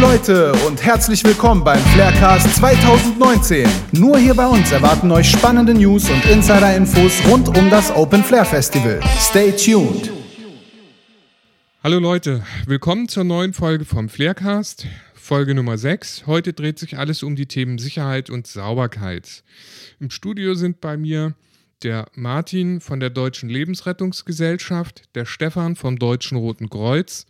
Leute und herzlich willkommen beim Flarecast 2019. Nur hier bei uns erwarten euch spannende News und Insider-Infos rund um das Open Flair Festival. Stay tuned. Hallo Leute, willkommen zur neuen Folge vom Flarecast, Folge Nummer 6. Heute dreht sich alles um die Themen Sicherheit und Sauberkeit. Im Studio sind bei mir der Martin von der Deutschen Lebensrettungsgesellschaft, der Stefan vom Deutschen Roten Kreuz,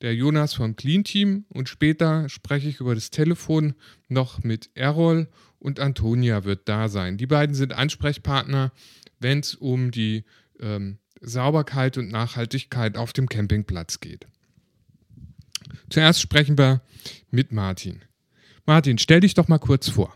der Jonas vom Clean Team und später spreche ich über das Telefon noch mit Errol und Antonia wird da sein. Die beiden sind Ansprechpartner, wenn es um die ähm, Sauberkeit und Nachhaltigkeit auf dem Campingplatz geht. Zuerst sprechen wir mit Martin. Martin, stell dich doch mal kurz vor.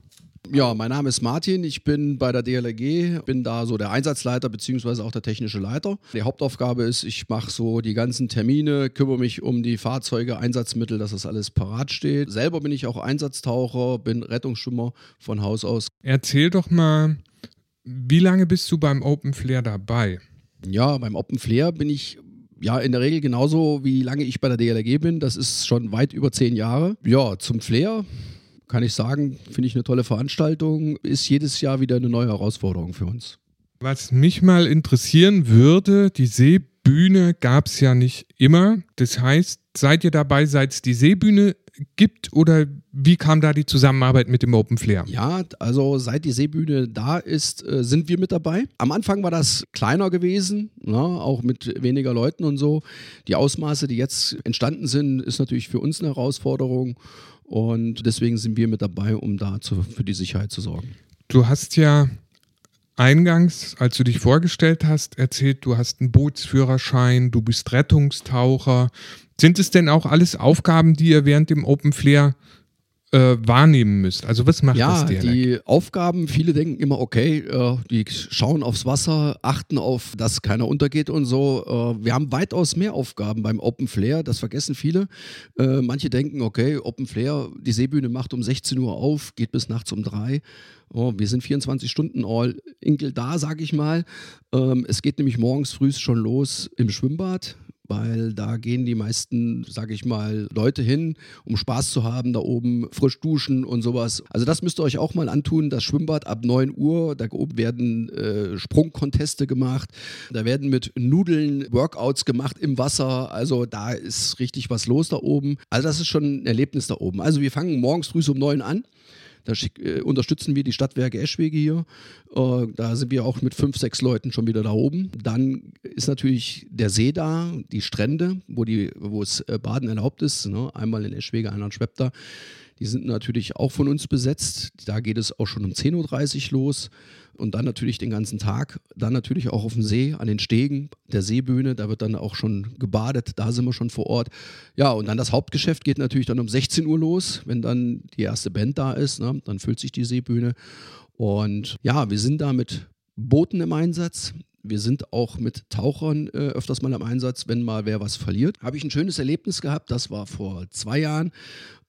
Ja, mein Name ist Martin, ich bin bei der DLRG, bin da so der Einsatzleiter bzw. auch der technische Leiter. Die Hauptaufgabe ist, ich mache so die ganzen Termine, kümmere mich um die Fahrzeuge, Einsatzmittel, dass das alles parat steht. Selber bin ich auch Einsatztaucher, bin Rettungsschwimmer von Haus aus. Erzähl doch mal, wie lange bist du beim Open Flair dabei? Ja, beim Open Flair bin ich ja, in der Regel genauso wie lange ich bei der DLRG bin. Das ist schon weit über zehn Jahre. Ja, zum Flair kann ich sagen, finde ich eine tolle Veranstaltung, ist jedes Jahr wieder eine neue Herausforderung für uns. Was mich mal interessieren würde, die Seebühne gab es ja nicht immer. Das heißt, seid ihr dabei, seit es die Seebühne gibt oder wie kam da die Zusammenarbeit mit dem Open Flair? Ja, also seit die Seebühne da ist, äh, sind wir mit dabei. Am Anfang war das kleiner gewesen, ne, auch mit weniger Leuten und so. Die Ausmaße, die jetzt entstanden sind, ist natürlich für uns eine Herausforderung. Und deswegen sind wir mit dabei, um da zu, für die Sicherheit zu sorgen. Du hast ja eingangs, als du dich vorgestellt hast, erzählt, du hast einen Bootsführerschein, du bist Rettungstaucher. Sind es denn auch alles Aufgaben, die ihr während dem Open Flair äh, wahrnehmen müsst? Also was macht ja, das Ja, die Aufgaben, viele denken immer, okay, äh, die schauen aufs Wasser, achten auf, dass keiner untergeht und so. Äh, wir haben weitaus mehr Aufgaben beim Open Flair, das vergessen viele. Äh, manche denken, okay, Open Flair, die Seebühne macht um 16 Uhr auf, geht bis nachts um 3 Oh, wir sind 24 Stunden all Inkel da, sag ich mal. Ähm, es geht nämlich morgens früh schon los im Schwimmbad weil da gehen die meisten, sage ich mal, Leute hin, um Spaß zu haben, da oben frisch duschen und sowas. Also das müsst ihr euch auch mal antun, das Schwimmbad ab 9 Uhr, da oben werden äh, Sprungkonteste gemacht, da werden mit Nudeln Workouts gemacht im Wasser, also da ist richtig was los da oben. Also das ist schon ein Erlebnis da oben. Also wir fangen morgens früh um 9 an. Da äh, unterstützen wir die Stadtwerke Eschwege hier. Äh, da sind wir auch mit fünf, sechs Leuten schon wieder da oben. Dann ist natürlich der See da, die Strände, wo, es äh, Baden erlaubt ist. Ne? Einmal in Eschwege, einmal in Schwepter. Die sind natürlich auch von uns besetzt. Da geht es auch schon um 10.30 Uhr los und dann natürlich den ganzen Tag. Dann natürlich auch auf dem See, an den Stegen der Seebühne. Da wird dann auch schon gebadet. Da sind wir schon vor Ort. Ja, und dann das Hauptgeschäft geht natürlich dann um 16 Uhr los. Wenn dann die erste Band da ist, ne, dann füllt sich die Seebühne. Und ja, wir sind da mit Booten im Einsatz. Wir sind auch mit Tauchern äh, öfters mal im Einsatz, wenn mal wer was verliert. Habe ich ein schönes Erlebnis gehabt, das war vor zwei Jahren.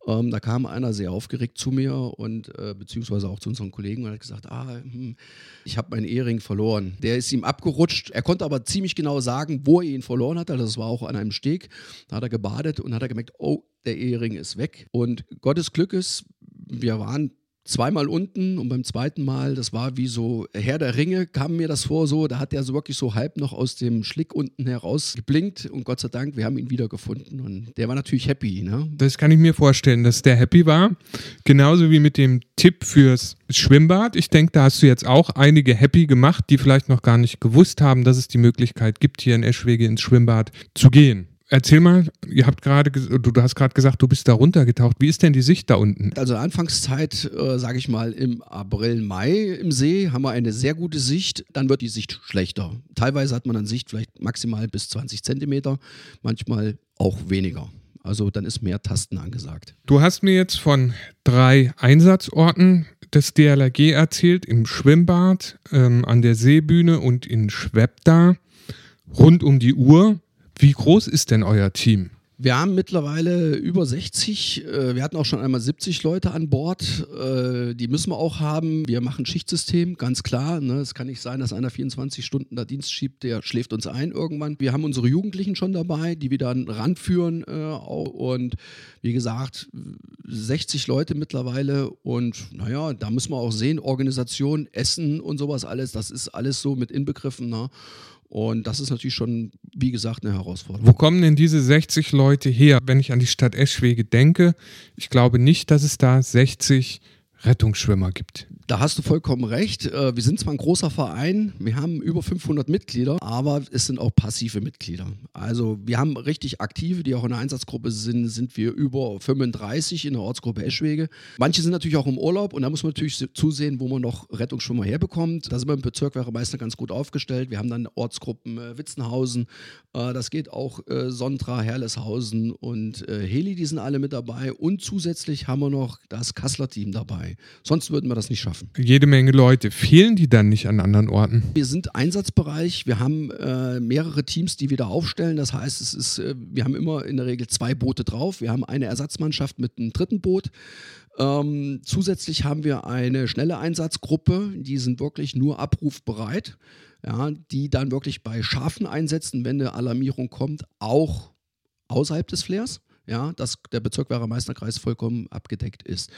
Ähm, da kam einer sehr aufgeregt zu mir und äh, beziehungsweise auch zu unseren Kollegen und hat gesagt, ah, hm, ich habe meinen Ehering verloren. Der ist ihm abgerutscht. Er konnte aber ziemlich genau sagen, wo er ihn verloren hat. Also das war auch an einem Steg. Da hat er gebadet und hat er gemerkt, oh, der Ehering ist weg. Und Gottes Glück ist, wir waren zweimal unten und beim zweiten Mal, das war wie so Herr der Ringe, kam mir das vor so, da hat er so wirklich so halb noch aus dem Schlick unten heraus geblinkt und Gott sei Dank, wir haben ihn wiedergefunden und der war natürlich happy. Ne? Das kann ich mir vorstellen, dass der happy war. Genauso wie mit dem Tipp fürs Schwimmbad. Ich denke, da hast du jetzt auch einige happy gemacht, die vielleicht noch gar nicht gewusst haben, dass es die Möglichkeit gibt, hier in Eschwege ins Schwimmbad zu gehen. Erzähl mal, ihr habt gerade, du, hast gerade gesagt, du bist da runtergetaucht. Wie ist denn die Sicht da unten? Also Anfangszeit, äh, sage ich mal, im April, Mai im See haben wir eine sehr gute Sicht. Dann wird die Sicht schlechter. Teilweise hat man dann Sicht vielleicht maximal bis 20 Zentimeter, manchmal auch weniger. Also dann ist mehr Tasten angesagt. Du hast mir jetzt von drei Einsatzorten des DLRG erzählt, im Schwimmbad, ähm, an der Seebühne und in Schwebda, rund um die Uhr. Wie groß ist denn euer Team? Wir haben mittlerweile über 60. äh, Wir hatten auch schon einmal 70 Leute an Bord. Äh, Die müssen wir auch haben. Wir machen Schichtsystem, ganz klar. ne. Es kann nicht sein, dass einer 24 Stunden da Dienst schiebt, der schläft uns ein irgendwann. Wir haben unsere Jugendlichen schon dabei, die wir dann ranführen. äh. Und wie gesagt, 60 Leute mittlerweile. Und naja, da müssen wir auch sehen, Organisation, Essen und sowas alles, das ist alles so mit inbegriffen. Und das ist natürlich schon, wie gesagt, eine Herausforderung. Wo kommen denn diese 60 Leute her? Wenn ich an die Stadt Eschwege denke, ich glaube nicht, dass es da 60 Rettungsschwimmer gibt. Da hast du vollkommen recht. Äh, Wir sind zwar ein großer Verein, wir haben über 500 Mitglieder, aber es sind auch passive Mitglieder. Also wir haben richtig aktive, die auch in der Einsatzgruppe sind, sind wir über 35 in der Ortsgruppe Eschwege. Manche sind natürlich auch im Urlaub und da muss man natürlich zusehen, wo man noch Rettungsschwimmer herbekommt. Da sind wir im Bezirk Meistern ganz gut aufgestellt. Wir haben dann Ortsgruppen äh, Witzenhausen, äh, das geht auch Sontra, Herleshausen und Heli, die sind alle mit dabei. Und zusätzlich haben wir noch das Kassler Team dabei. Sonst würden wir das nicht schaffen. Jede Menge Leute. Fehlen die dann nicht an anderen Orten? Wir sind Einsatzbereich, wir haben äh, mehrere Teams, die wir da aufstellen. Das heißt, es ist, äh, wir haben immer in der Regel zwei Boote drauf. Wir haben eine Ersatzmannschaft mit einem dritten Boot. Ähm, zusätzlich haben wir eine schnelle Einsatzgruppe, die sind wirklich nur abrufbereit, ja, die dann wirklich bei scharfen Einsätzen, wenn eine Alarmierung kommt, auch außerhalb des Flares, ja, dass der Bezirk Meisterkreis vollkommen abgedeckt ist.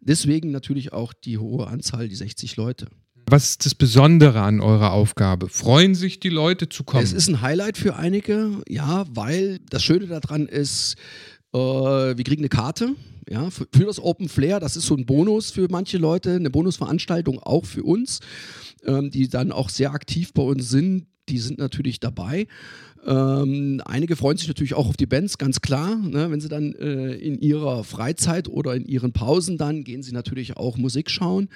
Deswegen natürlich auch die hohe Anzahl, die 60 Leute. Was ist das Besondere an eurer Aufgabe? Freuen sich die Leute zu kommen? Es ist ein Highlight für einige, ja, weil das Schöne daran ist, äh, wir kriegen eine Karte. Ja, für, für das Open Flair, das ist so ein Bonus für manche Leute, eine Bonusveranstaltung auch für uns, ähm, die dann auch sehr aktiv bei uns sind. Die sind natürlich dabei. Ähm, einige freuen sich natürlich auch auf die Bands, ganz klar. Ne? Wenn sie dann äh, in ihrer Freizeit oder in ihren Pausen dann gehen sie natürlich auch Musik schauen.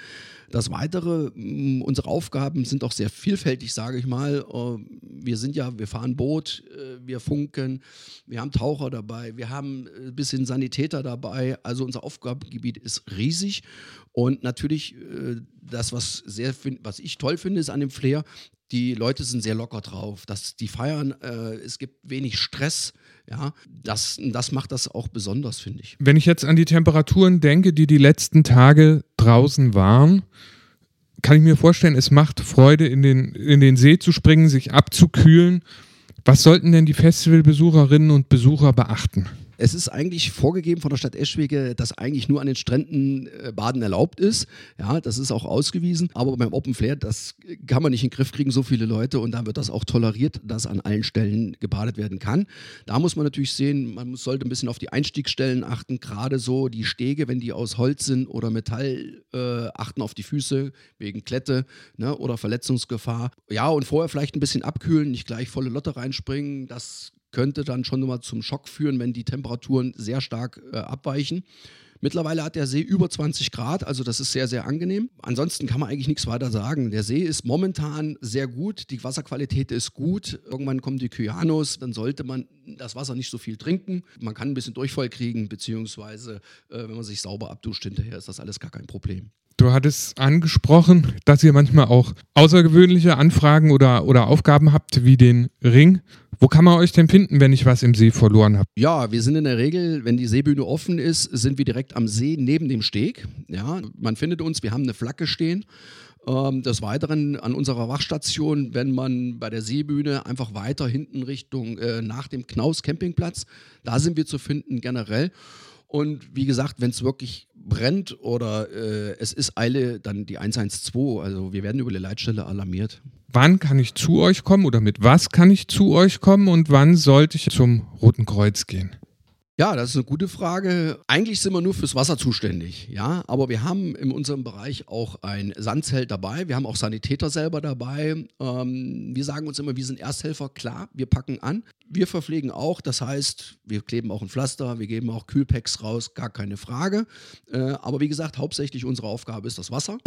Das Weitere, mh, unsere Aufgaben sind auch sehr vielfältig, sage ich mal. Äh, wir sind ja, wir fahren Boot, äh, wir funken, wir haben Taucher dabei, wir haben ein bisschen Sanitäter dabei. Also unser Aufgabengebiet ist riesig. Und natürlich, äh, das, was, sehr, was ich toll finde, ist an dem Flair, die Leute sind sehr locker drauf. Das, die feiern, äh, es gibt wenig Stress. Ja, das, das macht das auch besonders, finde ich. Wenn ich jetzt an die Temperaturen denke, die die letzten Tage draußen waren, kann ich mir vorstellen, es macht Freude, in den, in den See zu springen, sich abzukühlen. Was sollten denn die Festivalbesucherinnen und Besucher beachten? Es ist eigentlich vorgegeben von der Stadt Eschwege, dass eigentlich nur an den Stränden äh, Baden erlaubt ist. Ja, das ist auch ausgewiesen. Aber beim Open Flair, das kann man nicht in den Griff kriegen, so viele Leute. Und da wird das auch toleriert, dass an allen Stellen gebadet werden kann. Da muss man natürlich sehen, man sollte ein bisschen auf die Einstiegsstellen achten. Gerade so die Stege, wenn die aus Holz sind oder Metall, äh, achten auf die Füße wegen Klette ne, oder Verletzungsgefahr. Ja, und vorher vielleicht ein bisschen abkühlen, nicht gleich volle Lotte reinspringen. Das könnte dann schon mal zum Schock führen, wenn die Temperaturen sehr stark äh, abweichen. Mittlerweile hat der See über 20 Grad, also das ist sehr, sehr angenehm. Ansonsten kann man eigentlich nichts weiter sagen. Der See ist momentan sehr gut, die Wasserqualität ist gut. Irgendwann kommen die Kyanos, dann sollte man das Wasser nicht so viel trinken. Man kann ein bisschen Durchfall kriegen, beziehungsweise äh, wenn man sich sauber abduscht hinterher, ist das alles gar kein Problem. Du hattest angesprochen, dass ihr manchmal auch außergewöhnliche Anfragen oder, oder Aufgaben habt, wie den Ring. Wo kann man euch denn finden, wenn ich was im See verloren habe? Ja, wir sind in der Regel, wenn die Seebühne offen ist, sind wir direkt am See neben dem Steg. Ja, man findet uns, wir haben eine Flagge stehen. Ähm, des Weiteren an unserer Wachstation, wenn man bei der Seebühne einfach weiter hinten Richtung äh, nach dem Knaus Campingplatz, da sind wir zu finden generell. Und wie gesagt, wenn es wirklich brennt oder äh, es ist Eile, dann die 112. Also wir werden über die Leitstelle alarmiert. Wann kann ich zu euch kommen oder mit was kann ich zu euch kommen und wann sollte ich zum Roten Kreuz gehen? Ja, das ist eine gute Frage. Eigentlich sind wir nur fürs Wasser zuständig, ja, aber wir haben in unserem Bereich auch ein Sandzelt dabei. Wir haben auch Sanitäter selber dabei. Ähm, wir sagen uns immer, wir sind Ersthelfer. Klar, wir packen an. Wir verpflegen auch, das heißt, wir kleben auch ein Pflaster, wir geben auch Kühlpacks raus, gar keine Frage. Äh, aber wie gesagt, hauptsächlich unsere Aufgabe ist das Wasser.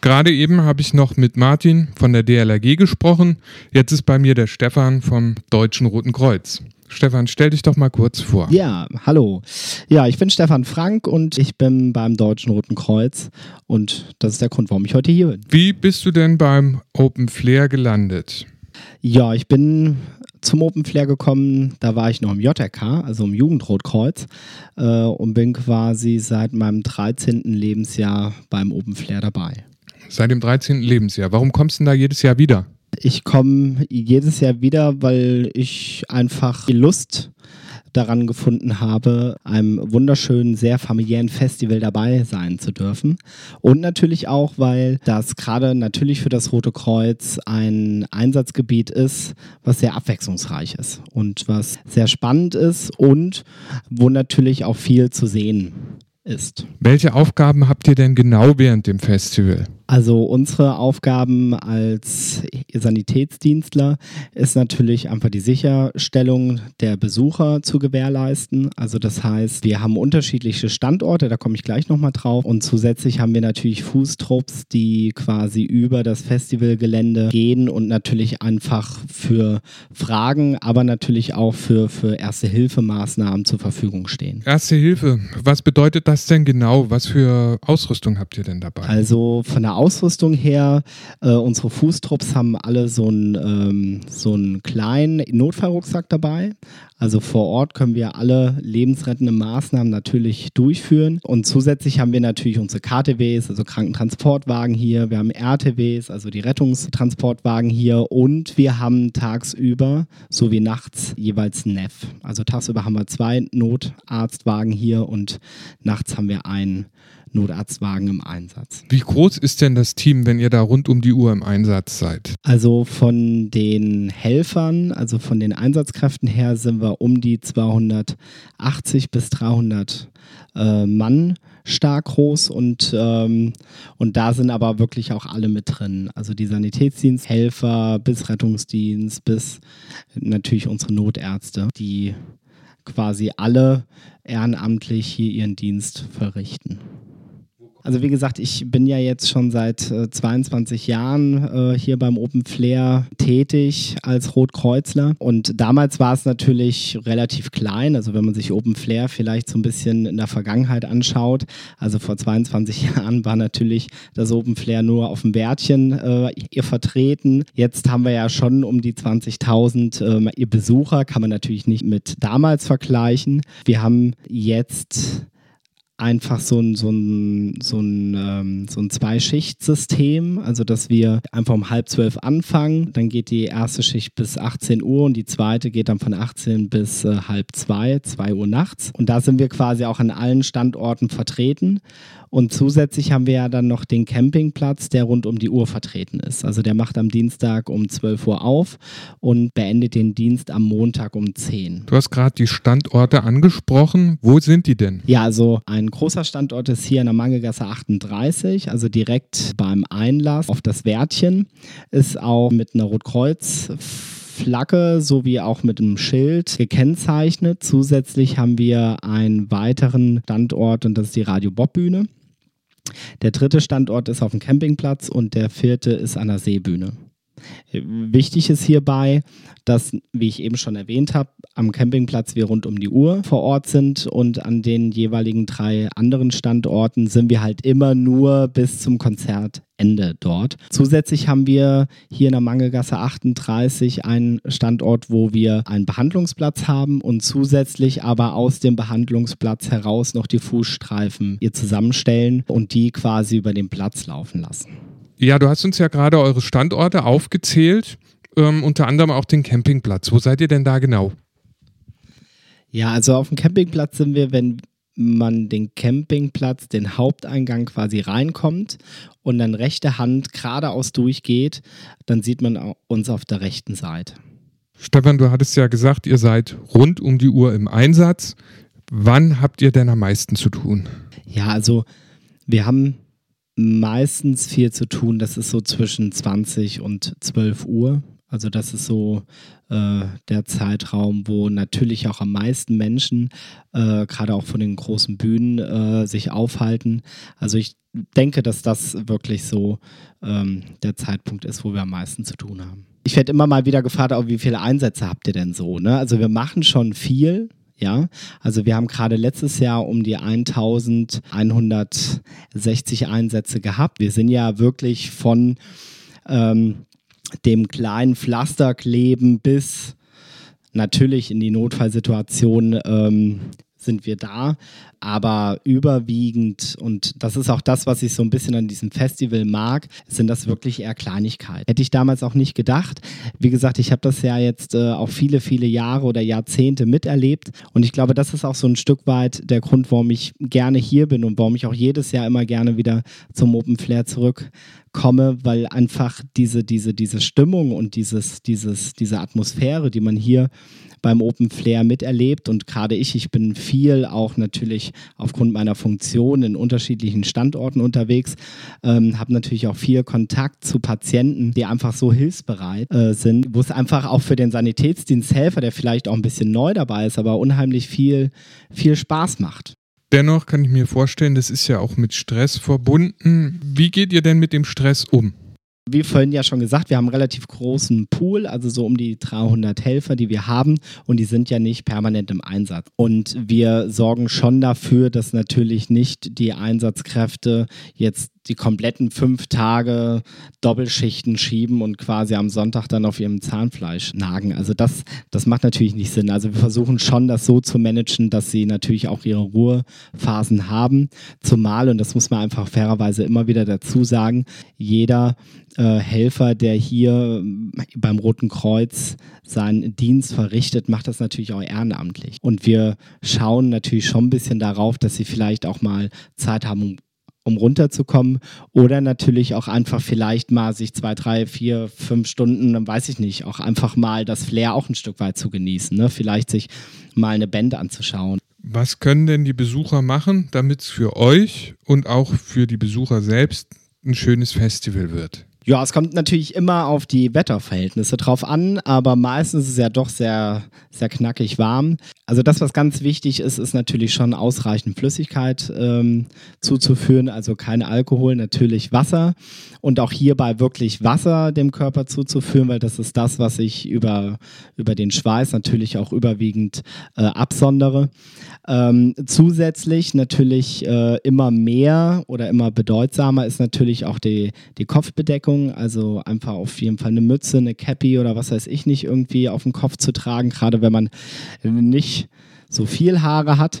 Gerade eben habe ich noch mit Martin von der DLRG gesprochen. Jetzt ist bei mir der Stefan vom Deutschen Roten Kreuz. Stefan, stell dich doch mal kurz vor. Ja, hallo. Ja, ich bin Stefan Frank und ich bin beim Deutschen Roten Kreuz und das ist der Grund, warum ich heute hier bin. Wie bist du denn beim Open Flair gelandet? Ja, ich bin zum Open Flair gekommen, da war ich noch im JRK, also im Jugendrotkreuz äh, und bin quasi seit meinem 13. Lebensjahr beim Open Flair dabei. Seit dem 13. Lebensjahr. Warum kommst du denn da jedes Jahr wieder? Ich komme jedes Jahr wieder, weil ich einfach die Lust daran gefunden habe, einem wunderschönen, sehr familiären Festival dabei sein zu dürfen. Und natürlich auch, weil das gerade natürlich für das Rote Kreuz ein Einsatzgebiet ist, was sehr abwechslungsreich ist und was sehr spannend ist und wo natürlich auch viel zu sehen ist. Welche Aufgaben habt ihr denn genau während dem Festival? Also unsere Aufgaben als Sanitätsdienstler ist natürlich einfach die Sicherstellung der Besucher zu gewährleisten. Also das heißt, wir haben unterschiedliche Standorte, da komme ich gleich nochmal drauf. Und zusätzlich haben wir natürlich Fußtrupps, die quasi über das Festivalgelände gehen und natürlich einfach für Fragen, aber natürlich auch für, für Erste-Hilfe-Maßnahmen zur Verfügung stehen. Erste Hilfe, was bedeutet das denn genau? Was für Ausrüstung habt ihr denn dabei? Also von der Ausrüstung her, äh, unsere Fußtrupps haben alle so einen, ähm, so einen kleinen Notfallrucksack dabei. Also vor Ort können wir alle lebensrettenden Maßnahmen natürlich durchführen. Und zusätzlich haben wir natürlich unsere KTWs, also Krankentransportwagen hier. Wir haben RTWs, also die Rettungstransportwagen hier. Und wir haben tagsüber sowie nachts jeweils NEF. Also tagsüber haben wir zwei Notarztwagen hier und nachts haben wir einen Notarztwagen im Einsatz. Wie groß ist denn das Team, wenn ihr da rund um die Uhr im Einsatz seid? Also von den Helfern, also von den Einsatzkräften her sind wir um die 280 bis 300 äh, Mann stark groß und, ähm, und da sind aber wirklich auch alle mit drin. Also die Sanitätsdiensthelfer bis Rettungsdienst bis natürlich unsere Notärzte, die quasi alle ehrenamtlich hier ihren Dienst verrichten. Also wie gesagt, ich bin ja jetzt schon seit äh, 22 Jahren äh, hier beim Open Flair tätig als Rotkreuzler und damals war es natürlich relativ klein, also wenn man sich Open Flair vielleicht so ein bisschen in der Vergangenheit anschaut, also vor 22 Jahren war natürlich das Open Flair nur auf dem Bärtchen äh, ihr vertreten. Jetzt haben wir ja schon um die 20.000 äh, ihr Besucher, kann man natürlich nicht mit damals vergleichen. Wir haben jetzt einfach so ein, so ein, so ein, ähm, so ein Zwei-Schicht-System, also dass wir einfach um halb zwölf anfangen, dann geht die erste Schicht bis 18 Uhr und die zweite geht dann von 18 bis äh, halb zwei, zwei Uhr nachts. Und da sind wir quasi auch an allen Standorten vertreten. Und zusätzlich haben wir ja dann noch den Campingplatz, der rund um die Uhr vertreten ist. Also der macht am Dienstag um 12 Uhr auf und beendet den Dienst am Montag um 10. Du hast gerade die Standorte angesprochen. Wo sind die denn? Ja, also ein großer Standort ist hier in der Mangelgasse 38, also direkt beim Einlass auf das Wärtchen. Ist auch mit einer Rotkreuz Flagge sowie auch mit einem Schild gekennzeichnet. Zusätzlich haben wir einen weiteren Standort und das ist die Radio Bob Bühne. Der dritte Standort ist auf dem Campingplatz und der vierte ist an der Seebühne. Wichtig ist hierbei, dass, wie ich eben schon erwähnt habe, am Campingplatz wir rund um die Uhr vor Ort sind und an den jeweiligen drei anderen Standorten sind wir halt immer nur bis zum Konzertende dort. Zusätzlich haben wir hier in der Mangelgasse 38 einen Standort, wo wir einen Behandlungsplatz haben und zusätzlich aber aus dem Behandlungsplatz heraus noch die Fußstreifen hier zusammenstellen und die quasi über den Platz laufen lassen. Ja, du hast uns ja gerade eure Standorte aufgezählt, ähm, unter anderem auch den Campingplatz. Wo seid ihr denn da genau? Ja, also auf dem Campingplatz sind wir, wenn man den Campingplatz, den Haupteingang quasi reinkommt und dann rechte Hand geradeaus durchgeht, dann sieht man uns auf der rechten Seite. Stefan, du hattest ja gesagt, ihr seid rund um die Uhr im Einsatz. Wann habt ihr denn am meisten zu tun? Ja, also wir haben meistens viel zu tun. Das ist so zwischen 20 und 12 Uhr. Also das ist so äh, der Zeitraum, wo natürlich auch am meisten Menschen, äh, gerade auch von den großen Bühnen, äh, sich aufhalten. Also ich denke, dass das wirklich so ähm, der Zeitpunkt ist, wo wir am meisten zu tun haben. Ich werde immer mal wieder gefragt, auch wie viele Einsätze habt ihr denn so? Ne? Also wir machen schon viel, ja, also wir haben gerade letztes Jahr um die 1160 Einsätze gehabt. Wir sind ja wirklich von ähm, dem kleinen Pflasterkleben bis natürlich in die Notfallsituation ähm, sind wir da. Aber überwiegend, und das ist auch das, was ich so ein bisschen an diesem Festival mag, sind das wirklich eher Kleinigkeiten. Hätte ich damals auch nicht gedacht. Wie gesagt, ich habe das ja jetzt äh, auch viele, viele Jahre oder Jahrzehnte miterlebt. Und ich glaube, das ist auch so ein Stück weit der Grund, warum ich gerne hier bin und warum ich auch jedes Jahr immer gerne wieder zum Open Flair zurückkomme, weil einfach diese, diese, diese Stimmung und dieses, dieses, diese Atmosphäre, die man hier beim Open Flair miterlebt. Und gerade ich, ich bin viel auch natürlich aufgrund meiner Funktion in unterschiedlichen Standorten unterwegs, ähm, habe natürlich auch viel Kontakt zu Patienten, die einfach so hilfsbereit äh, sind, wo es einfach auch für den Sanitätsdiensthelfer, der vielleicht auch ein bisschen neu dabei ist, aber unheimlich viel, viel Spaß macht. Dennoch kann ich mir vorstellen, das ist ja auch mit Stress verbunden. Wie geht ihr denn mit dem Stress um? Wie vorhin ja schon gesagt, wir haben einen relativ großen Pool, also so um die 300 Helfer, die wir haben und die sind ja nicht permanent im Einsatz. Und wir sorgen schon dafür, dass natürlich nicht die Einsatzkräfte jetzt die kompletten fünf Tage Doppelschichten schieben und quasi am Sonntag dann auf ihrem Zahnfleisch nagen. Also das, das macht natürlich nicht Sinn. Also wir versuchen schon, das so zu managen, dass sie natürlich auch ihre Ruhephasen haben. Zumal, und das muss man einfach fairerweise immer wieder dazu sagen, jeder äh, Helfer, der hier beim Roten Kreuz seinen Dienst verrichtet, macht das natürlich auch ehrenamtlich. Und wir schauen natürlich schon ein bisschen darauf, dass sie vielleicht auch mal Zeit haben, um runterzukommen. Oder natürlich auch einfach vielleicht mal sich zwei, drei, vier, fünf Stunden, dann weiß ich nicht, auch einfach mal das Flair auch ein Stück weit zu genießen. Ne? Vielleicht sich mal eine Band anzuschauen. Was können denn die Besucher machen, damit es für euch und auch für die Besucher selbst ein schönes Festival wird? Ja, es kommt natürlich immer auf die Wetterverhältnisse drauf an, aber meistens ist es ja doch sehr, sehr knackig warm. Also das, was ganz wichtig ist, ist natürlich schon ausreichend Flüssigkeit ähm, zuzuführen, also kein Alkohol, natürlich Wasser und auch hierbei wirklich Wasser dem Körper zuzuführen, weil das ist das, was ich über, über den Schweiß natürlich auch überwiegend äh, absondere. Ähm, zusätzlich natürlich äh, immer mehr oder immer bedeutsamer ist natürlich auch die, die Kopfbedeckung, also einfach auf jeden Fall eine Mütze, eine Cappy oder was weiß ich nicht irgendwie auf dem Kopf zu tragen, gerade wenn man nicht nicht so viel Haare hat.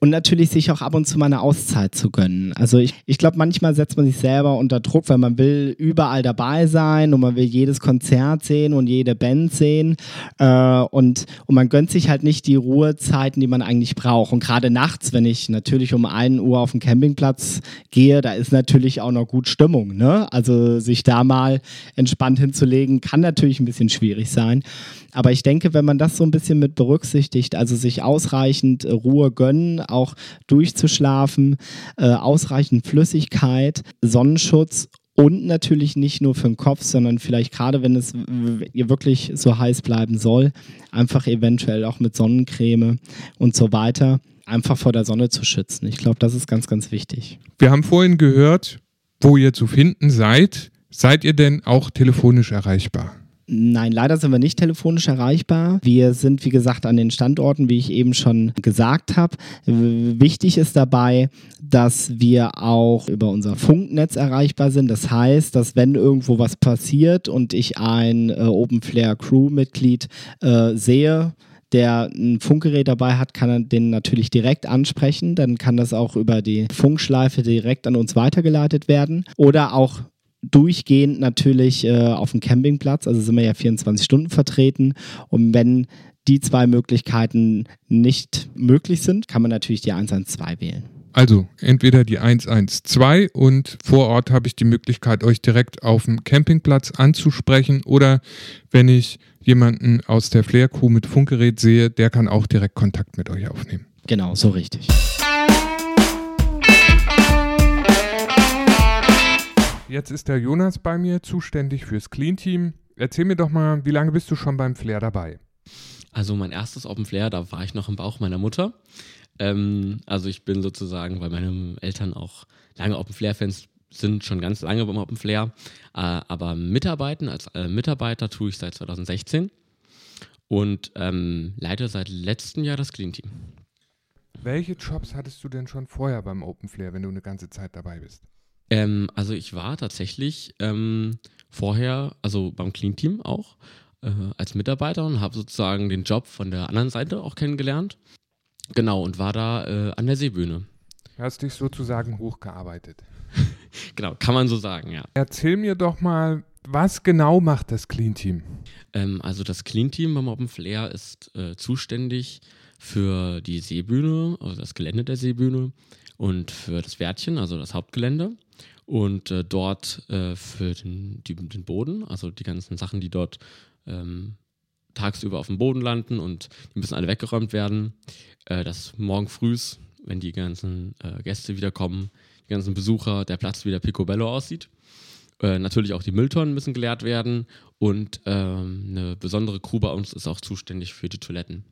Und natürlich sich auch ab und zu mal eine Auszeit zu gönnen. Also ich, ich glaube, manchmal setzt man sich selber unter Druck, weil man will überall dabei sein und man will jedes Konzert sehen und jede Band sehen. Äh, und, und man gönnt sich halt nicht die Ruhezeiten, die man eigentlich braucht. Und gerade nachts, wenn ich natürlich um 1 Uhr auf den Campingplatz gehe, da ist natürlich auch noch gut Stimmung. Ne? Also sich da mal entspannt hinzulegen, kann natürlich ein bisschen schwierig sein. Aber ich denke, wenn man das so ein bisschen mit berücksichtigt, also sich ausreichend äh, Ruhe gönnen, auch durchzuschlafen, äh, ausreichend Flüssigkeit, Sonnenschutz und natürlich nicht nur für den Kopf, sondern vielleicht gerade, wenn es wirklich so heiß bleiben soll, einfach eventuell auch mit Sonnencreme und so weiter, einfach vor der Sonne zu schützen. Ich glaube, das ist ganz, ganz wichtig. Wir haben vorhin gehört, wo ihr zu finden seid. Seid ihr denn auch telefonisch erreichbar? Nein, leider sind wir nicht telefonisch erreichbar. Wir sind, wie gesagt, an den Standorten, wie ich eben schon gesagt habe. Wichtig ist dabei, dass wir auch über unser Funknetz erreichbar sind. Das heißt, dass wenn irgendwo was passiert und ich ein äh, OpenFlare Crew-Mitglied äh, sehe, der ein Funkgerät dabei hat, kann er den natürlich direkt ansprechen. Dann kann das auch über die Funkschleife direkt an uns weitergeleitet werden. Oder auch durchgehend natürlich äh, auf dem Campingplatz, also sind wir ja 24 Stunden vertreten. Und wenn die zwei Möglichkeiten nicht möglich sind, kann man natürlich die 112 wählen. Also entweder die 112 und vor Ort habe ich die Möglichkeit, euch direkt auf dem Campingplatz anzusprechen oder wenn ich jemanden aus der Flair Crew mit Funkgerät sehe, der kann auch direkt Kontakt mit euch aufnehmen. Genau, so richtig. Jetzt ist der Jonas bei mir zuständig fürs Clean Team. Erzähl mir doch mal, wie lange bist du schon beim Flair dabei? Also mein erstes Open Flair, da war ich noch im Bauch meiner Mutter. Ähm, also ich bin sozusagen, weil meine Eltern auch lange Open Flair-Fans sind, schon ganz lange beim Open Flair. Äh, aber mitarbeiten, als äh, Mitarbeiter tue ich seit 2016 und ähm, leite seit letztem Jahr das Clean Team. Welche Jobs hattest du denn schon vorher beim Open Flair, wenn du eine ganze Zeit dabei bist? Ähm, also ich war tatsächlich ähm, vorher, also beim Clean Team auch, äh, als Mitarbeiter und habe sozusagen den Job von der anderen Seite auch kennengelernt. Genau, und war da äh, an der Seebühne. Du hast dich sozusagen hochgearbeitet. Genau, kann man so sagen, ja. Erzähl mir doch mal, was genau macht das Clean Team? Ähm, also das Clean Team beim Open Flair ist äh, zuständig für die Seebühne, also das Gelände der Seebühne und für das Wärtchen, also das Hauptgelände und äh, dort äh, für den, die, den Boden, also die ganzen Sachen, die dort ähm, tagsüber auf dem Boden landen und die müssen alle weggeräumt werden. Äh, dass morgen früh, wenn die ganzen äh, Gäste wieder kommen, die ganzen Besucher, der Platz wieder picobello aussieht. Äh, natürlich auch die Mülltonnen müssen geleert werden und ähm, eine besondere Crew bei uns ist auch zuständig für die Toiletten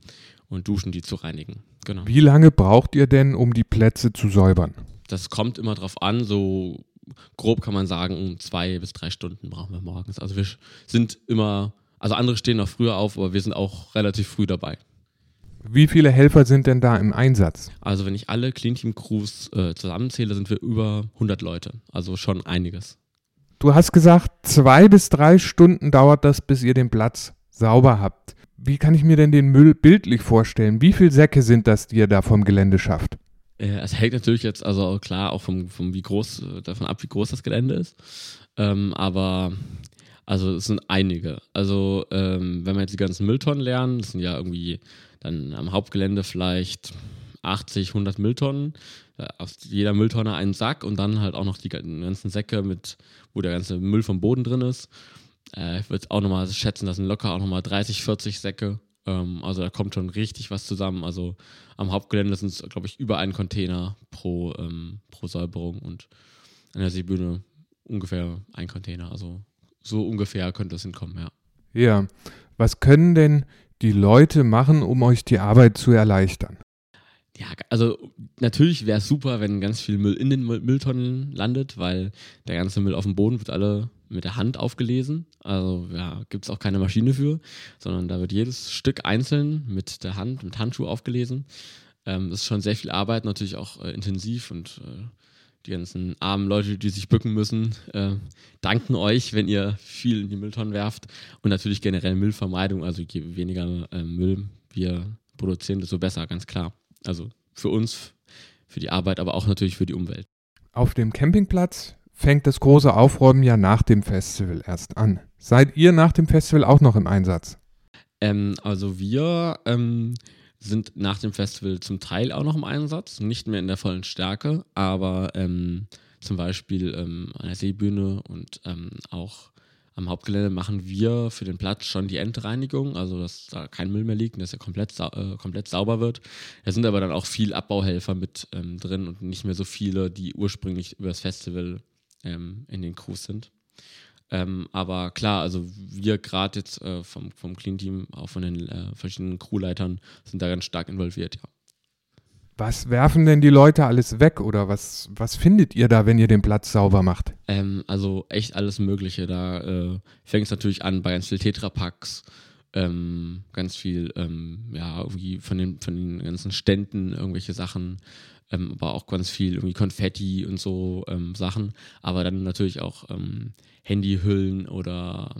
und Duschen, die zu reinigen. Genau. Wie lange braucht ihr denn, um die Plätze zu säubern? Das kommt immer drauf an, so grob kann man sagen, zwei bis drei Stunden brauchen wir morgens. Also wir sind immer, also andere stehen noch früher auf, aber wir sind auch relativ früh dabei. Wie viele Helfer sind denn da im Einsatz? Also wenn ich alle Clean Team Crews äh, zusammenzähle, sind wir über 100 Leute. Also schon einiges. Du hast gesagt, zwei bis drei Stunden dauert das, bis ihr den Platz sauber habt. Wie kann ich mir denn den Müll bildlich vorstellen? Wie viele Säcke sind das, die ihr da vom Gelände schafft? Äh, es hängt natürlich jetzt, also klar, auch vom, vom wie groß, davon ab, wie groß das Gelände ist. Ähm, aber also es sind einige. Also ähm, wenn wir jetzt die ganzen Mülltonnen lernen, das sind ja irgendwie dann am Hauptgelände vielleicht 80, 100 Mülltonnen. Äh, aus jeder Mülltonne einen Sack und dann halt auch noch die ganzen Säcke mit, wo der ganze Müll vom Boden drin ist. Äh, ich würde auch nochmal schätzen, das sind locker auch nochmal 30, 40 Säcke. Ähm, also da kommt schon richtig was zusammen. Also am Hauptgelände sind es, glaube ich, über einen Container pro, ähm, pro Säuberung und an der Seebühne ungefähr ein Container. Also so ungefähr könnte es hinkommen, ja. Ja. Was können denn die Leute machen, um euch die Arbeit zu erleichtern? Ja, also natürlich wäre es super, wenn ganz viel Müll in den Mülltonnen landet, weil der ganze Müll auf dem Boden wird alle mit der Hand aufgelesen. Also ja, gibt es auch keine Maschine für, sondern da wird jedes Stück einzeln mit der Hand, mit Handschuh aufgelesen. Ähm, das ist schon sehr viel Arbeit, natürlich auch äh, intensiv und äh, die ganzen armen Leute, die sich bücken müssen, äh, danken euch, wenn ihr viel in die Mülltonnen werft. Und natürlich generell Müllvermeidung, also je weniger äh, Müll wir produzieren, desto besser, ganz klar. Also für uns, für die Arbeit, aber auch natürlich für die Umwelt. Auf dem Campingplatz fängt das große Aufräumen ja nach dem Festival erst an. Seid ihr nach dem Festival auch noch im Einsatz? Ähm, also wir ähm, sind nach dem Festival zum Teil auch noch im Einsatz, nicht mehr in der vollen Stärke, aber ähm, zum Beispiel ähm, an der Seebühne und ähm, auch am Hauptgelände machen wir für den Platz schon die Endreinigung, also dass da kein Müll mehr liegt und dass er komplett, sau äh, komplett sauber wird. Da sind aber dann auch viel Abbauhelfer mit ähm, drin und nicht mehr so viele, die ursprünglich über das Festival ähm, in den Crews sind. Ähm, aber klar, also wir gerade jetzt äh, vom, vom Clean Team, auch von den äh, verschiedenen Crewleitern, sind da ganz stark involviert, ja. Was werfen denn die Leute alles weg oder was, was findet ihr da, wenn ihr den Platz sauber macht? Ähm, also echt alles Mögliche. Da äh, fängt es natürlich an bei ganz viel Tetrapacks, ähm, ganz viel, ähm, ja, irgendwie von den, von den ganzen Ständen irgendwelche Sachen, ähm, aber auch ganz viel irgendwie Konfetti und so ähm, Sachen. Aber dann natürlich auch ähm, Handyhüllen oder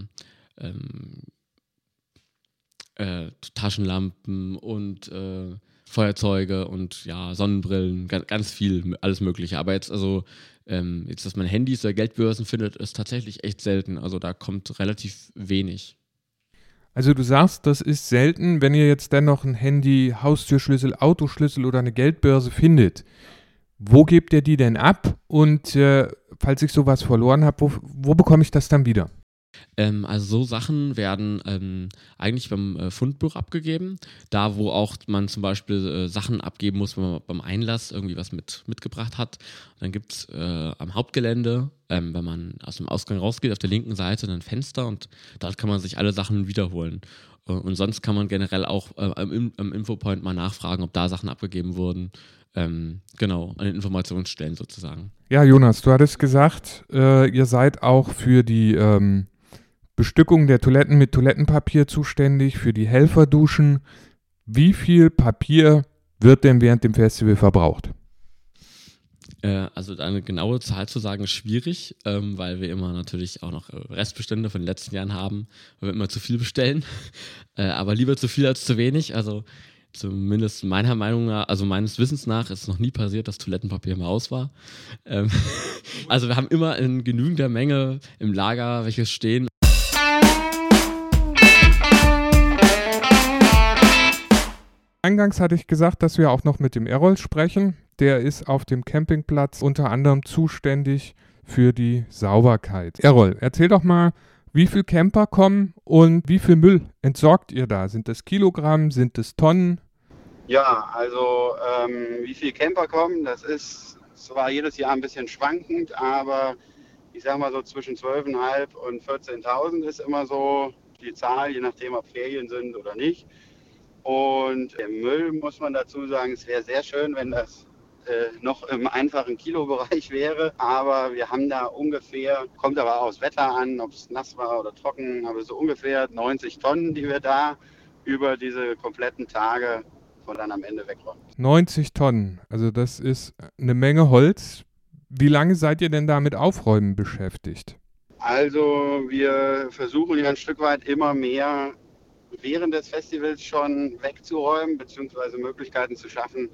äh, Taschenlampen und äh, Feuerzeuge und ja, Sonnenbrillen, ganz, ganz viel, alles Mögliche. Aber jetzt, also, ähm, jetzt, dass man Handys oder Geldbörsen findet, ist tatsächlich echt selten. Also da kommt relativ wenig. Also du sagst, das ist selten, wenn ihr jetzt dennoch ein Handy, Haustürschlüssel, Autoschlüssel oder eine Geldbörse findet. Wo gebt ihr die denn ab? Und äh, falls ich sowas verloren habe, wo, wo bekomme ich das dann wieder? Ähm, also so Sachen werden ähm, eigentlich beim äh, Fundbuch abgegeben, da wo auch man zum Beispiel äh, Sachen abgeben muss, wenn man beim Einlass irgendwie was mit, mitgebracht hat. dann gibt es äh, am Hauptgelände, ähm, wenn man aus dem Ausgang rausgeht, auf der linken Seite ein Fenster und dort kann man sich alle Sachen wiederholen. Äh, und sonst kann man generell auch äh, am, am Infopoint mal nachfragen, ob da Sachen abgegeben wurden. Ähm, genau, an den Informationsstellen sozusagen. Ja, Jonas, du hattest gesagt, äh, ihr seid auch für die ähm, Bestückung der Toiletten mit Toilettenpapier zuständig, für die Helferduschen. Wie viel Papier wird denn während dem Festival verbraucht? Äh, also eine genaue Zahl zu sagen ist schwierig, ähm, weil wir immer natürlich auch noch äh, Restbestände von den letzten Jahren haben, weil wir immer zu viel bestellen. Äh, aber lieber zu viel als zu wenig. Also zumindest meiner Meinung nach, also meines Wissens nach, ist es noch nie passiert, dass Toilettenpapier im Haus war. Ähm, also wir haben immer in genügender Menge im Lager welches stehen. Eingangs hatte ich gesagt, dass wir auch noch mit dem Errol sprechen. Der ist auf dem Campingplatz unter anderem zuständig für die Sauberkeit. Errol, erzähl doch mal, wie viele Camper kommen und wie viel Müll entsorgt ihr da? Sind das Kilogramm, sind das Tonnen? Ja, also ähm, wie viele Camper kommen, das ist zwar jedes Jahr ein bisschen schwankend, aber ich sag mal so zwischen 12.500 und 14.000 ist immer so die Zahl, je nachdem, ob Ferien sind oder nicht. Und der Müll, muss man dazu sagen, es wäre sehr schön, wenn das äh, noch im einfachen Kilobereich wäre. Aber wir haben da ungefähr, kommt aber auch aufs Wetter an, ob es nass war oder trocken, aber so ungefähr 90 Tonnen, die wir da über diese kompletten Tage von dann am Ende wegräumen. 90 Tonnen, also das ist eine Menge Holz. Wie lange seid ihr denn da mit Aufräumen beschäftigt? Also wir versuchen ja ein Stück weit immer mehr während des Festivals schon wegzuräumen, beziehungsweise Möglichkeiten zu schaffen,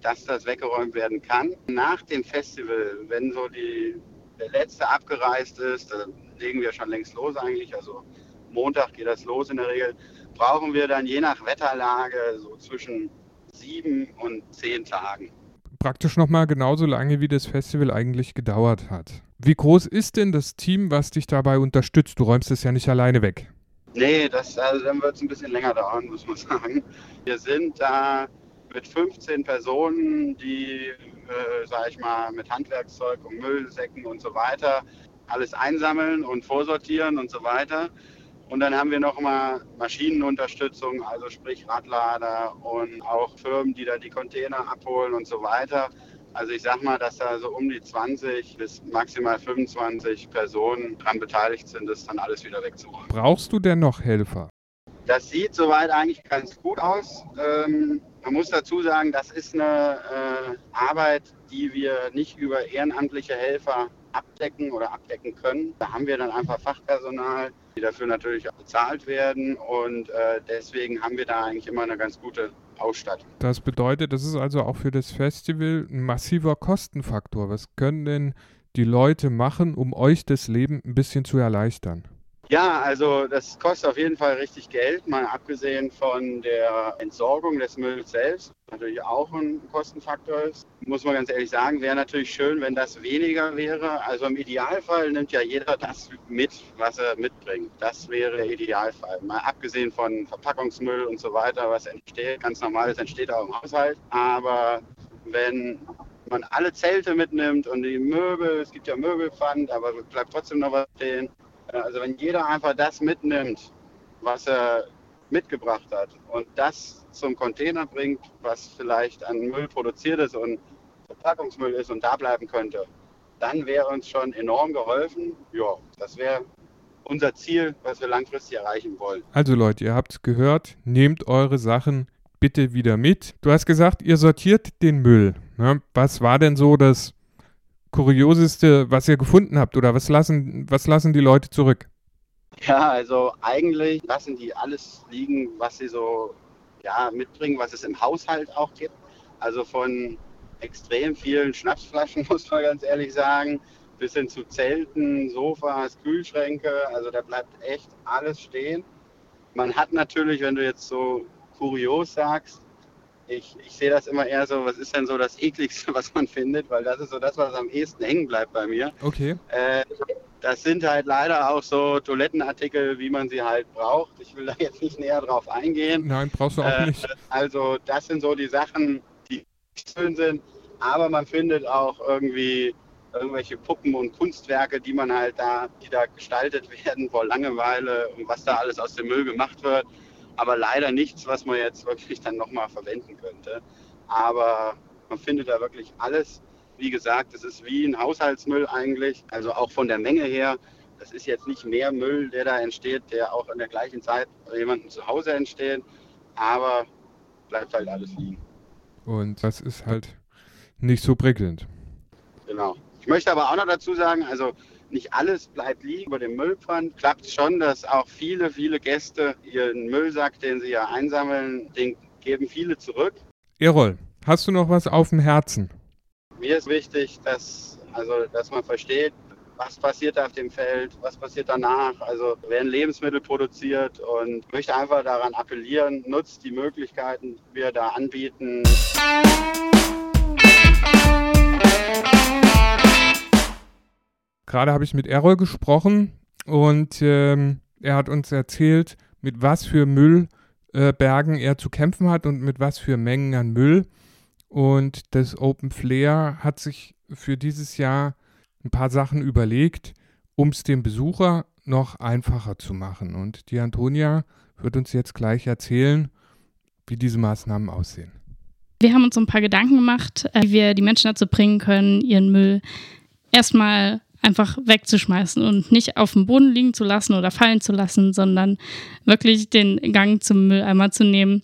dass das weggeräumt werden kann. Nach dem Festival, wenn so die, der letzte abgereist ist, da legen wir schon längst los eigentlich, also Montag geht das los in der Regel, brauchen wir dann je nach Wetterlage so zwischen sieben und zehn Tagen. Praktisch nochmal genauso lange, wie das Festival eigentlich gedauert hat. Wie groß ist denn das Team, was dich dabei unterstützt? Du räumst es ja nicht alleine weg. Nee, das, also dann wird es ein bisschen länger dauern, muss man sagen. Wir sind da mit 15 Personen, die, äh, sag ich mal, mit Handwerkszeug und Müllsäcken und so weiter alles einsammeln und vorsortieren und so weiter. Und dann haben wir nochmal Maschinenunterstützung, also sprich Radlader und auch Firmen, die da die Container abholen und so weiter. Also ich sag mal, dass da so um die 20 bis maximal 25 Personen dran beteiligt sind, das dann alles wieder wegzuräumen. Brauchst du denn noch Helfer? Das sieht soweit eigentlich ganz gut aus. Ähm, man muss dazu sagen, das ist eine äh, Arbeit, die wir nicht über ehrenamtliche Helfer abdecken oder abdecken können. Da haben wir dann einfach Fachpersonal, die dafür natürlich auch bezahlt werden und äh, deswegen haben wir da eigentlich immer eine ganz gute Ausstattung. Das bedeutet, das ist also auch für das Festival ein massiver Kostenfaktor. Was können denn die Leute machen, um euch das Leben ein bisschen zu erleichtern? Ja, also das kostet auf jeden Fall richtig Geld, mal abgesehen von der Entsorgung des Mülls selbst, natürlich auch ein Kostenfaktor ist. Muss man ganz ehrlich sagen, wäre natürlich schön, wenn das weniger wäre. Also im Idealfall nimmt ja jeder das mit, was er mitbringt. Das wäre der Idealfall. Mal abgesehen von Verpackungsmüll und so weiter, was entsteht, ganz normales entsteht auch im Haushalt. Aber wenn man alle Zelte mitnimmt und die Möbel, es gibt ja Möbelpfand, aber bleibt trotzdem noch was stehen also wenn jeder einfach das mitnimmt, was er mitgebracht hat und das zum Container bringt, was vielleicht an Müll produziert ist und Verpackungsmüll ist und da bleiben könnte, dann wäre uns schon enorm geholfen. Ja, das wäre unser Ziel, was wir langfristig erreichen wollen. Also Leute, ihr habt gehört, nehmt eure Sachen bitte wieder mit. Du hast gesagt, ihr sortiert den Müll. Ne? Was war denn so das Kurioseste, was ihr gefunden habt? Oder was lassen, was lassen die Leute zurück? Ja, also eigentlich lassen die alles liegen, was sie so ja, mitbringen, was es im Haushalt auch gibt. Also von extrem vielen Schnapsflaschen, muss man ganz ehrlich sagen, bis hin zu Zelten, Sofas, Kühlschränke. Also da bleibt echt alles stehen. Man hat natürlich, wenn du jetzt so kurios sagst, ich, ich sehe das immer eher so, was ist denn so das ekligste, was man findet, weil das ist so das, was am ehesten hängen bleibt bei mir. Okay. Äh, das sind halt leider auch so Toilettenartikel, wie man sie halt braucht. Ich will da jetzt nicht näher drauf eingehen. Nein, brauchst du auch äh, nicht. Also das sind so die Sachen, die schön sind, aber man findet auch irgendwie irgendwelche Puppen und Kunstwerke, die man halt da, die da gestaltet werden vor Langeweile und was da alles aus dem Müll gemacht wird aber leider nichts, was man jetzt wirklich dann nochmal verwenden könnte. Aber man findet da wirklich alles. Wie gesagt, es ist wie ein Haushaltsmüll eigentlich, also auch von der Menge her. Das ist jetzt nicht mehr Müll, der da entsteht, der auch in der gleichen Zeit bei jemandem zu Hause entsteht, aber bleibt halt alles liegen. Und das ist halt nicht so prickelnd. Ich möchte aber auch noch dazu sagen, also nicht alles bleibt liegen über dem Müllpfand. Klappt schon, dass auch viele, viele Gäste ihren Müllsack, den sie ja einsammeln, den geben viele zurück. Erol, hast du noch was auf dem Herzen? Mir ist wichtig, dass, also, dass man versteht, was passiert auf dem Feld, was passiert danach. Also werden Lebensmittel produziert und ich möchte einfach daran appellieren, nutzt die Möglichkeiten, die wir da anbieten. Gerade habe ich mit Errol gesprochen und ähm, er hat uns erzählt, mit was für Müllbergen äh, er zu kämpfen hat und mit was für Mengen an Müll. Und das Open Flair hat sich für dieses Jahr ein paar Sachen überlegt, um es dem Besucher noch einfacher zu machen. Und die Antonia wird uns jetzt gleich erzählen, wie diese Maßnahmen aussehen. Wir haben uns ein paar Gedanken gemacht, äh, wie wir die Menschen dazu bringen können, ihren Müll erstmal einfach wegzuschmeißen und nicht auf dem Boden liegen zu lassen oder fallen zu lassen, sondern wirklich den Gang zum Mülleimer zu nehmen.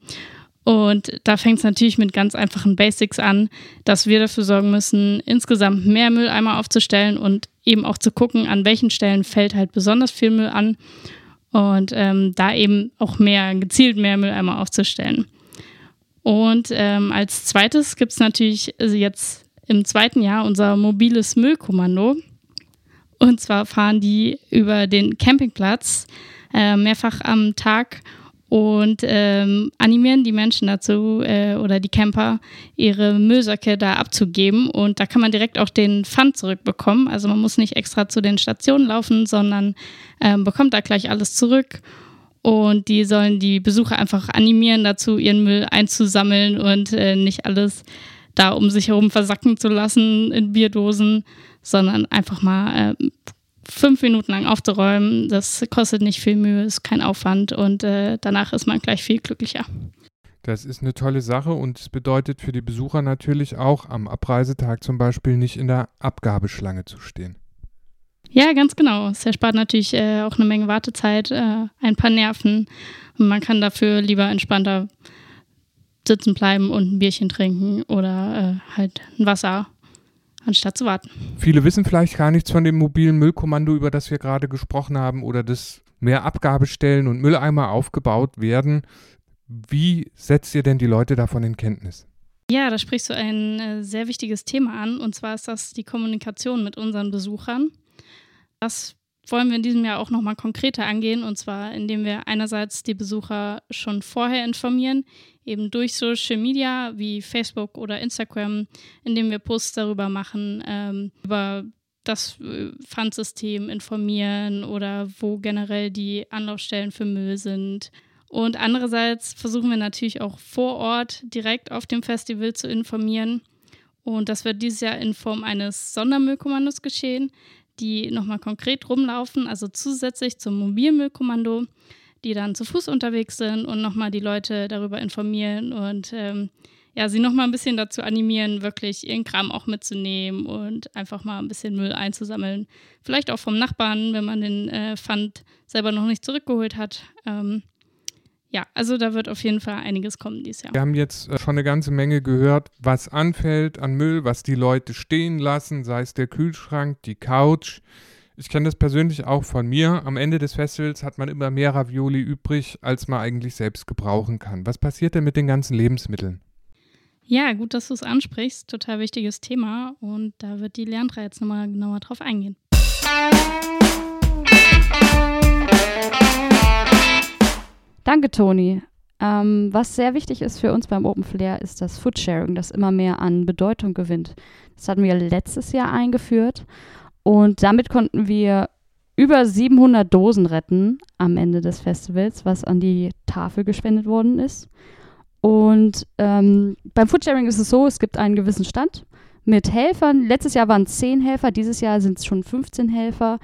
Und da fängt es natürlich mit ganz einfachen Basics an, dass wir dafür sorgen müssen, insgesamt mehr Mülleimer aufzustellen und eben auch zu gucken, an welchen Stellen fällt halt besonders viel Müll an und ähm, da eben auch mehr, gezielt mehr Mülleimer aufzustellen. Und ähm, als zweites gibt es natürlich jetzt im zweiten Jahr unser mobiles Müllkommando. Und zwar fahren die über den Campingplatz äh, mehrfach am Tag und ähm, animieren die Menschen dazu äh, oder die Camper, ihre Müllsäcke da abzugeben. Und da kann man direkt auch den Pfand zurückbekommen. Also man muss nicht extra zu den Stationen laufen, sondern ähm, bekommt da gleich alles zurück. Und die sollen die Besucher einfach animieren dazu, ihren Müll einzusammeln und äh, nicht alles da um sich herum versacken zu lassen in Bierdosen, sondern einfach mal äh, fünf Minuten lang aufzuräumen. Das kostet nicht viel Mühe, ist kein Aufwand und äh, danach ist man gleich viel glücklicher. Das ist eine tolle Sache und es bedeutet für die Besucher natürlich auch am Abreisetag zum Beispiel nicht in der Abgabeschlange zu stehen. Ja, ganz genau. Es erspart natürlich äh, auch eine Menge Wartezeit, äh, ein paar Nerven. Und man kann dafür lieber entspannter sitzen bleiben und ein Bierchen trinken oder äh, halt ein Wasser anstatt zu warten. Viele wissen vielleicht gar nichts von dem mobilen Müllkommando, über das wir gerade gesprochen haben, oder dass mehr Abgabestellen und Mülleimer aufgebaut werden. Wie setzt ihr denn die Leute davon in Kenntnis? Ja, da sprichst du ein äh, sehr wichtiges Thema an, und zwar ist das die Kommunikation mit unseren Besuchern. Das wollen wir in diesem Jahr auch nochmal konkreter angehen, und zwar indem wir einerseits die Besucher schon vorher informieren, eben durch Social Media wie Facebook oder Instagram, indem wir Posts darüber machen, ähm, über das äh, Pfandsystem informieren oder wo generell die Anlaufstellen für Müll sind. Und andererseits versuchen wir natürlich auch vor Ort direkt auf dem Festival zu informieren. Und das wird dieses Jahr in Form eines Sondermüllkommandos geschehen, die nochmal konkret rumlaufen, also zusätzlich zum Mobilmüllkommando, die dann zu Fuß unterwegs sind und nochmal die Leute darüber informieren und ähm, ja, sie nochmal ein bisschen dazu animieren, wirklich ihren Kram auch mitzunehmen und einfach mal ein bisschen Müll einzusammeln. Vielleicht auch vom Nachbarn, wenn man den äh, Pfand selber noch nicht zurückgeholt hat. Ähm, ja, also da wird auf jeden Fall einiges kommen dieses Jahr. Wir haben jetzt äh, schon eine ganze Menge gehört, was anfällt an Müll, was die Leute stehen lassen, sei es der Kühlschrank, die Couch. Ich kenne das persönlich auch von mir. Am Ende des Festivals hat man immer mehr Ravioli übrig, als man eigentlich selbst gebrauchen kann. Was passiert denn mit den ganzen Lebensmitteln? Ja, gut, dass du es ansprichst. Total wichtiges Thema. Und da wird die Leandra jetzt nochmal genauer drauf eingehen. Danke, Toni. Ähm, was sehr wichtig ist für uns beim Open Flair, ist das Foodsharing, das immer mehr an Bedeutung gewinnt. Das hatten wir letztes Jahr eingeführt und damit konnten wir über 700 Dosen retten am Ende des Festivals, was an die Tafel gespendet worden ist. Und ähm, beim Foodsharing ist es so, es gibt einen gewissen Stand mit Helfern. Letztes Jahr waren es 10 Helfer, dieses Jahr sind es schon 15 Helfer.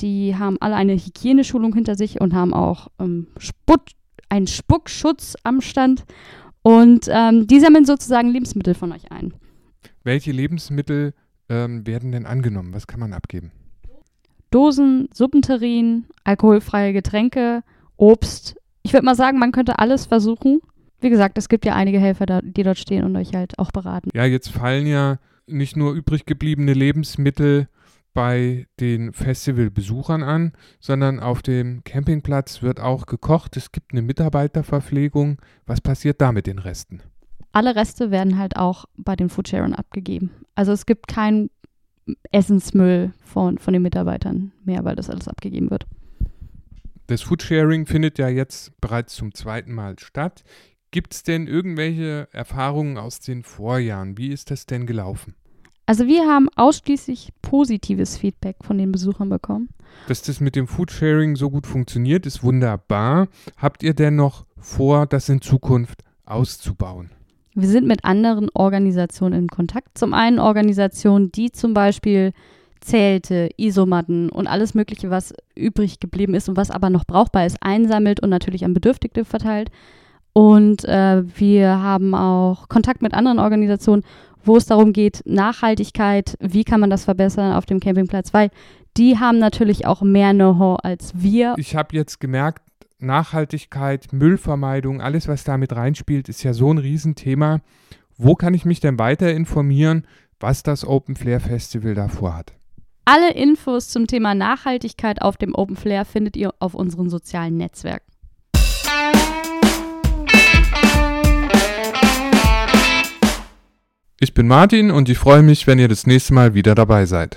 Die haben alle eine Hygieneschulung hinter sich und haben auch ähm, Sput, einen Spuckschutz am Stand. Und ähm, die sammeln sozusagen Lebensmittel von euch ein. Welche Lebensmittel ähm, werden denn angenommen? Was kann man abgeben? Dosen, Suppenterrin, alkoholfreie Getränke, Obst. Ich würde mal sagen, man könnte alles versuchen. Wie gesagt, es gibt ja einige Helfer, da, die dort stehen und euch halt auch beraten. Ja, jetzt fallen ja nicht nur übrig gebliebene Lebensmittel bei den Festivalbesuchern an, sondern auf dem Campingplatz wird auch gekocht. Es gibt eine Mitarbeiterverpflegung. Was passiert da mit den Resten? Alle Reste werden halt auch bei den Foodsharern abgegeben. Also es gibt keinen Essensmüll von, von den Mitarbeitern mehr, weil das alles abgegeben wird. Das Foodsharing findet ja jetzt bereits zum zweiten Mal statt. Gibt es denn irgendwelche Erfahrungen aus den Vorjahren? Wie ist das denn gelaufen? Also wir haben ausschließlich positives Feedback von den Besuchern bekommen. Dass das mit dem Foodsharing so gut funktioniert, ist wunderbar. Habt ihr denn noch vor, das in Zukunft auszubauen? Wir sind mit anderen Organisationen in Kontakt. Zum einen Organisationen, die zum Beispiel Zelte, Isomatten und alles Mögliche, was übrig geblieben ist und was aber noch brauchbar ist, einsammelt und natürlich an Bedürftige verteilt. Und äh, wir haben auch Kontakt mit anderen Organisationen, wo es darum geht, Nachhaltigkeit, wie kann man das verbessern auf dem Campingplatz, weil die haben natürlich auch mehr Know-how als wir. Ich habe jetzt gemerkt, Nachhaltigkeit, Müllvermeidung, alles, was damit reinspielt, ist ja so ein Riesenthema. Wo kann ich mich denn weiter informieren, was das Open Flair Festival davor hat? Alle Infos zum Thema Nachhaltigkeit auf dem Open Flair findet ihr auf unseren sozialen Netzwerken. Ich bin Martin und ich freue mich, wenn ihr das nächste Mal wieder dabei seid.